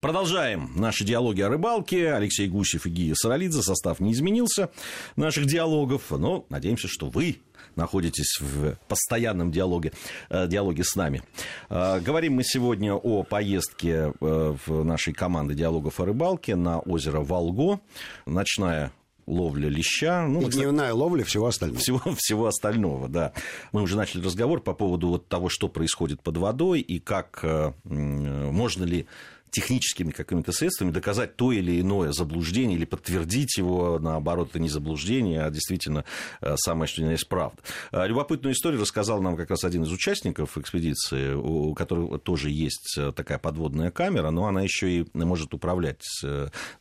Продолжаем наши диалоги о рыбалке. Алексей Гусев и Гия Саралидзе. Состав не изменился наших диалогов, но надеемся, что вы находитесь в постоянном диалоге, э, диалоге с нами. Э, говорим мы сегодня о поездке э, в нашей команды диалогов о рыбалке на озеро Волго. Ночная ловля леща. Ну, и дневная ловля всего остального. Всего, всего остального, да. Мы уже начали разговор по поводу вот того, что происходит под водой и как можно ли техническими какими-то средствами доказать то или иное заблуждение или подтвердить его, наоборот, это не заблуждение, а действительно э, самое, что ни на есть правда. Э, любопытную историю рассказал нам как раз один из участников экспедиции, у которого тоже есть э, такая подводная камера, но она еще и может управлять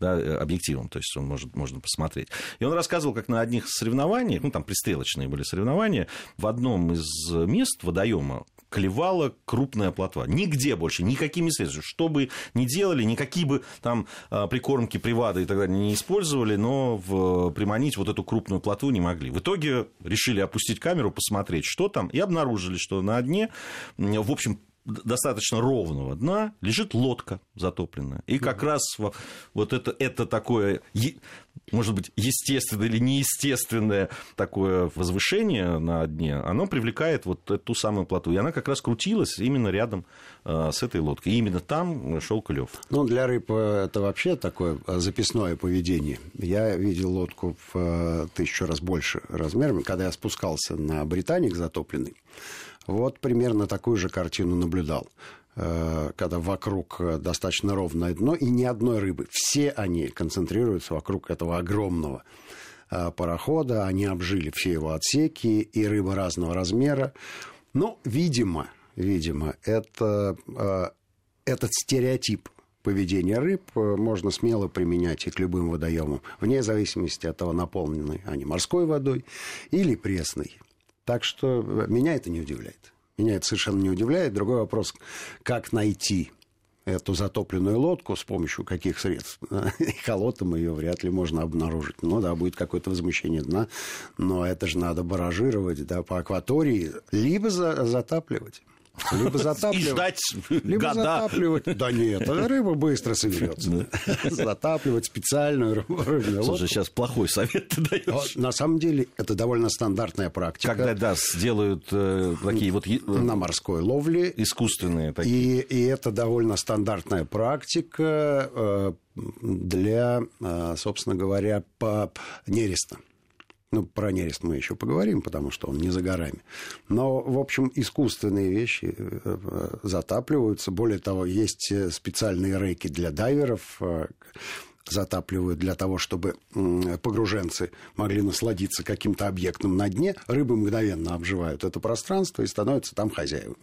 да, объективом, то есть он может, можно посмотреть. И он рассказывал, как на одних соревнованиях, ну там пристрелочные были соревнования, в одном из мест водоема клевала крупная плотва. Нигде больше, никакими средствами. Что бы ни делали, никакие бы там а, прикормки, привады и так далее не использовали, но в, приманить вот эту крупную плотву не могли. В итоге решили опустить камеру, посмотреть, что там, и обнаружили, что на дне, в общем, достаточно ровного дна лежит лодка затопленная. И как раз вот это, это такое, может быть, естественное или неестественное такое возвышение на дне, оно привлекает вот эту самую плоту. И она как раз крутилась именно рядом э, с этой лодкой. И именно там шел клев. Ну, для рыб э, это вообще такое э, записное поведение. Я видел лодку в тысячу раз больше размерами, когда я спускался на Британик затопленный. Вот примерно такую же картину наблюдал э, когда вокруг э, достаточно ровное дно и ни одной рыбы. Все они концентрируются вокруг этого огромного э, парохода, они обжили все его отсеки, и рыбы разного размера. Ну, видимо, видимо, это, этот стереотип поведения рыб можно смело применять и к любым водоемам, вне зависимости от того, наполнены они морской водой или пресной. Так что меня это не удивляет. Меня это совершенно не удивляет. Другой вопрос, как найти эту затопленную лодку, с помощью каких средств. Холотом ее вряд ли можно обнаружить. Ну да, будет какое-то возмущение дна, но это же надо баражировать да, по акватории, либо за, затапливать. Либо затапливать. И ждать либо года. затапливать. Да нет, рыба быстро соберется. Затапливать специальную рыбную Слушай, сейчас плохой совет ты даешь. На самом деле, это довольно стандартная практика. Когда, да, сделают э, такие вот... Э, На морской ловле. Искусственные такие. И, это довольно стандартная практика э, для, собственно говоря, по нереста. Ну, про нерест мы еще поговорим, потому что он не за горами. Но, в общем, искусственные вещи э, э, затапливаются. Более того, есть э, специальные рейки для дайверов, затапливают для того, чтобы погруженцы могли насладиться каким-то объектом на дне, рыбы мгновенно обживают это пространство и становятся там хозяевами.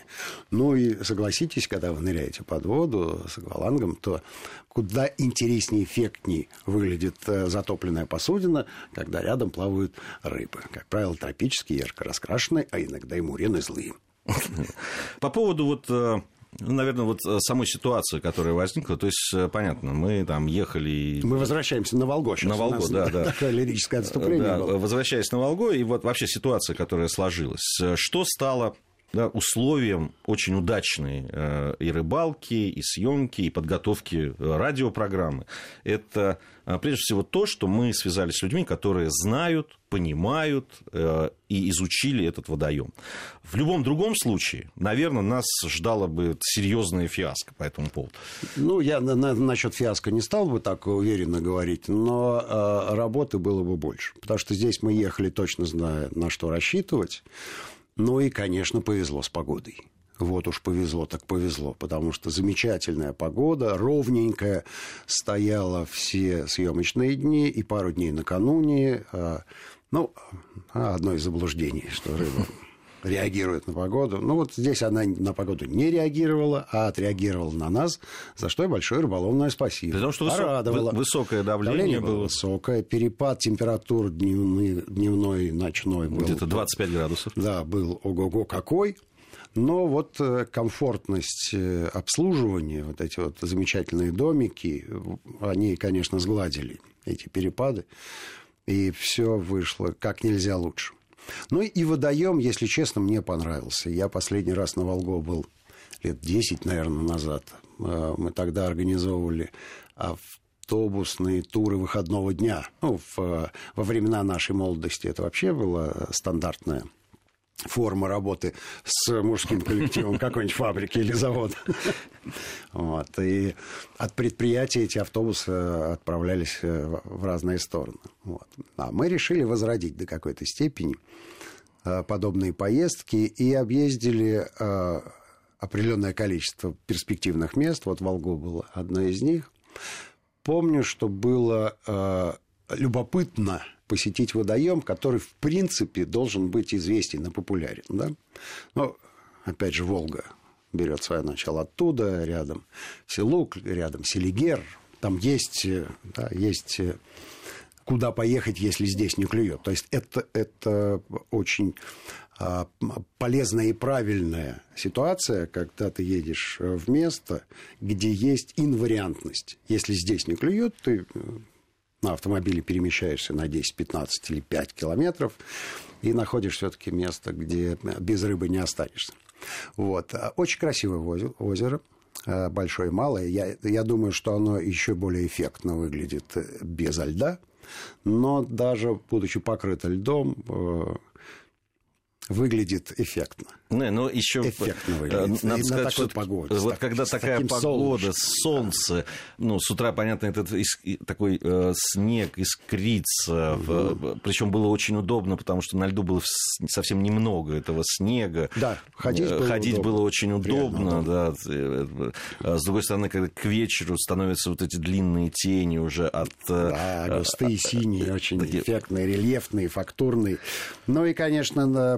Ну и согласитесь, когда вы ныряете под воду с аквалангом, то куда интереснее, эффектнее выглядит э, затопленная посудина, когда рядом плавают рыбы. Как правило, тропические, ярко раскрашенные, а иногда и мурены злые. По поводу вот э, ну, наверное, вот э, самой ситуации, которая возникла, то есть, э, понятно, мы там ехали... Мы возвращаемся на Волгу сейчас. На Волгу, да, да. Такое лирическое отступление да, было. Возвращаясь на Волгу, и вот вообще ситуация, которая сложилась. Что стало да, условием очень удачной э, и рыбалки, и съемки, и подготовки радиопрограммы. Это прежде всего то, что мы связались с людьми, которые знают, понимают э, и изучили этот водоем. В любом другом случае, наверное, нас ждало бы серьезная фиаско по этому поводу. Ну, я на, на, насчет фиаско не стал бы так уверенно говорить, но э, работы было бы больше. Потому что здесь мы ехали точно зная, на что рассчитывать. Ну и, конечно, повезло с погодой. Вот уж повезло, так повезло, потому что замечательная погода, ровненькая, стояла все съемочные дни и пару дней накануне. А, ну, одно из заблуждений, что рыба реагирует на погоду. Ну, вот здесь она на погоду не реагировала, а отреагировала на нас, за что и большое рыболовное спасибо. Потому что Порадовала. высокое давление, давление было. высокое, перепад температур дневной, дневной ночной был. Где-то 25 градусов. Да, был ого-го какой. Но вот э, комфортность э, обслуживания, вот эти вот замечательные домики, они, конечно, сгладили эти перепады и все вышло как нельзя лучше. Ну и водоем, если честно, мне понравился. Я последний раз на Волго был лет 10, наверное, назад. Э, мы тогда организовывали автобусные туры выходного дня. Ну, в, во времена нашей молодости это вообще было стандартная форма работы с мужским коллективом какой-нибудь фабрики или завода. Вот. И от предприятия эти автобусы отправлялись э, в разные стороны. Вот. А мы решили возродить до какой-то степени э, подобные поездки и объездили э, определенное количество перспективных мест. Вот Волго было одно из них. Помню, что было любопытно посетить водоем, который, в принципе, должен быть известен и популярен. Да? Но, опять же, Волга берет свое начало оттуда, рядом Селук, рядом Селигер. Там есть, да, есть куда поехать, если здесь не клюет. То есть это, это очень а, полезная и правильная ситуация, когда ты едешь в место, где есть инвариантность. Если здесь не клюет, ты на автомобиле перемещаешься на 10, 15 или 5 километров и находишь все-таки место, где без рыбы не останешься. Вот. Очень красивое озеро, э, большое и малое. Я, я думаю, что оно еще более эффектно выглядит э, без льда. Но даже будучи покрыто льдом, э, выглядит эффектно. Не, но еще эффектно выглядит. Надо сказать, что погоде, вот так, когда такая погода, солнце, ну, с утра, понятно, этот такой э, снег искрится, угу. причем было очень удобно, потому что на льду было совсем немного этого снега. Да, ходить было, ходить удобно. было очень удобно, да. А с другой стороны, когда к вечеру становятся вот эти длинные тени уже от... Э, да, густые, синие, очень эффектные, рельефные, фактурные. Ну и, конечно,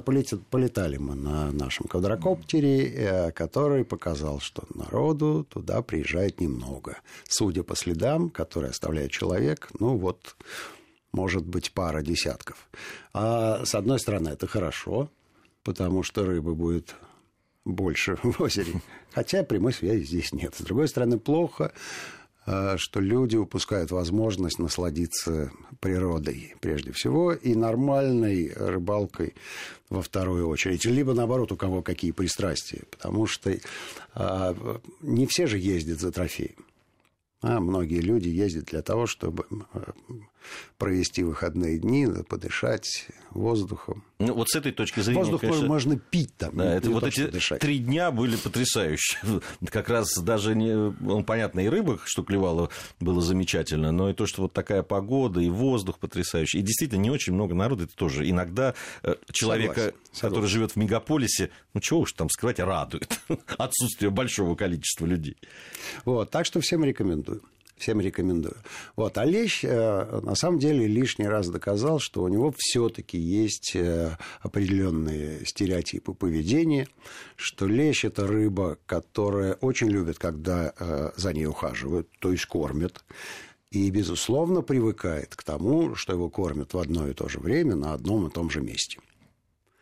полетали мы на нашем квадрокоптере, э, который показал, что народу туда приезжает немного. Судя по следам, которые оставляет человек, ну вот, может быть, пара десятков. А с одной стороны, это хорошо, потому что рыбы будет больше в озере. Хотя прямой связи здесь нет. С другой стороны, плохо, Э, что люди упускают возможность насладиться природой прежде всего и нормальной рыбалкой во вторую очередь. Либо наоборот, у кого какие пристрастия. Потому что а, не все же ездят за трофеем. А многие люди ездят для того, чтобы провести выходные дни, подышать воздухом. Ну, вот с этой точки зрения, Воздух конечно, можно пить там. Да, это вот эти дышать. три дня были потрясающие. Как раз даже, не, ну, понятно, и рыба, что клевала, было замечательно, но и то, что вот такая погода, и воздух потрясающий. И действительно, не очень много народа, это тоже иногда э, человека, согласен, согласен. который живет в мегаполисе, ну, чего уж там скрывать, радует отсутствие большого количества людей. Вот, так что всем рекомендую всем рекомендую. Вот. А лещ, э, на самом деле, лишний раз доказал, что у него все-таки есть э, определенные стереотипы поведения, что лещ – это рыба, которая очень любит, когда э, за ней ухаживают, то есть кормят. И, безусловно, привыкает к тому, что его кормят в одно и то же время на одном и том же месте.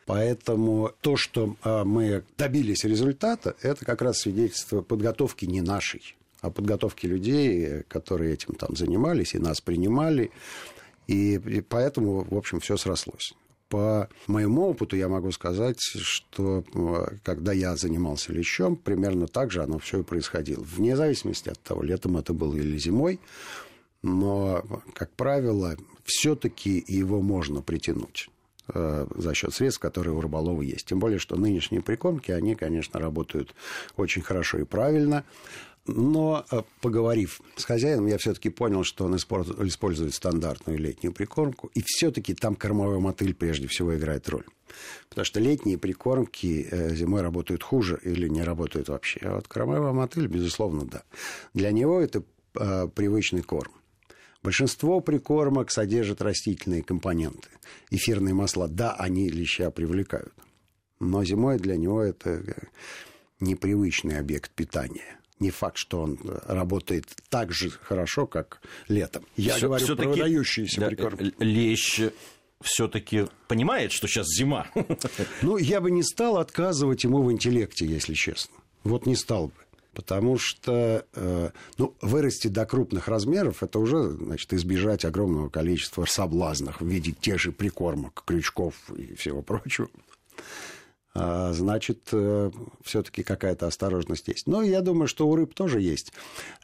Поэтому то, что мы добились результата, это как раз свидетельство подготовки не нашей, о подготовке людей, которые этим там занимались и нас принимали. И, и поэтому, в общем, все срослось. По моему опыту я могу сказать, что э, когда я занимался лещом, примерно так же оно все и происходило. Вне зависимости от того, летом это было или зимой. Но, как правило, все-таки его можно притянуть э, за счет средств, которые у рыболова есть. Тем более, что нынешние прикормки, они, конечно, работают очень хорошо и правильно. Но, э, поговорив с хозяином, я все-таки понял, что он использует стандартную летнюю прикормку, и все-таки там кормовой мотыль прежде всего играет роль. Потому что летние прикормки э, зимой работают хуже или не работают вообще. А вот кормовой мотыль, безусловно, да. Для него это э, привычный корм. Большинство прикормок содержат растительные компоненты. Эфирные масла, да, они леща привлекают. Но зимой для него это непривычный объект питания не факт, что он э, работает так же хорошо, как летом. Я Всё, говорю про выдающиеся да, прикормки. Лещ все-таки понимает, что сейчас зима. Ну, я бы не стал отказывать ему в интеллекте, если честно. Вот не стал бы. Потому что э, ну, вырасти до крупных размеров это уже значит, избежать огромного количества соблазнов в виде тех же прикормок, крючков и всего прочего. А, значит, э, все-таки какая-то осторожность есть. Но я думаю, что у рыб тоже есть,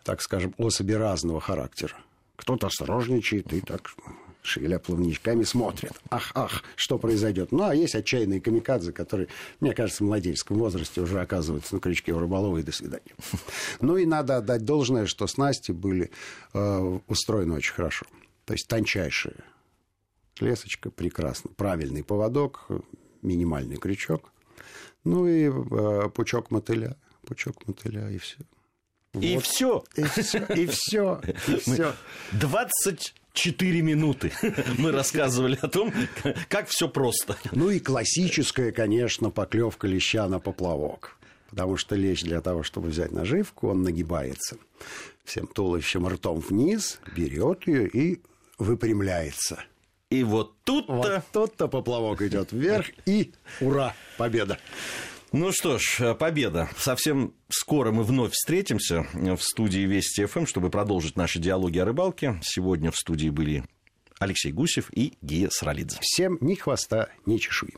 так скажем, особи разного характера. Кто-то осторожничает и так шевеля плавничками, смотрят. Ах, ах, что произойдет. Ну, а есть отчаянные камикадзе, которые, мне кажется, в младенческом возрасте уже оказываются на крючке у рыболова и до свидания. Ну, и надо отдать должное, что снасти были э, устроены очень хорошо. То есть тончайшие. Лесочка прекрасно. Правильный поводок, минимальный крючок. Ну и э, пучок мотыля. Пучок мотыля и все. И вот. все. И все. И все. И все. 24 минуты мы рассказывали о том, как все просто. Ну и классическая, конечно, поклевка леща на поплавок. Потому что лещ для того, чтобы взять наживку, он нагибается всем туловищем ртом вниз, берет ее и выпрямляется. И вот тут-то... Вот тут-то поплавок идет вверх, и ура, победа. Ну что ж, победа. Совсем скоро мы вновь встретимся в студии Вести ФМ, чтобы продолжить наши диалоги о рыбалке. Сегодня в студии были Алексей Гусев и Гия Сралидзе. Всем ни хвоста, ни чешуи.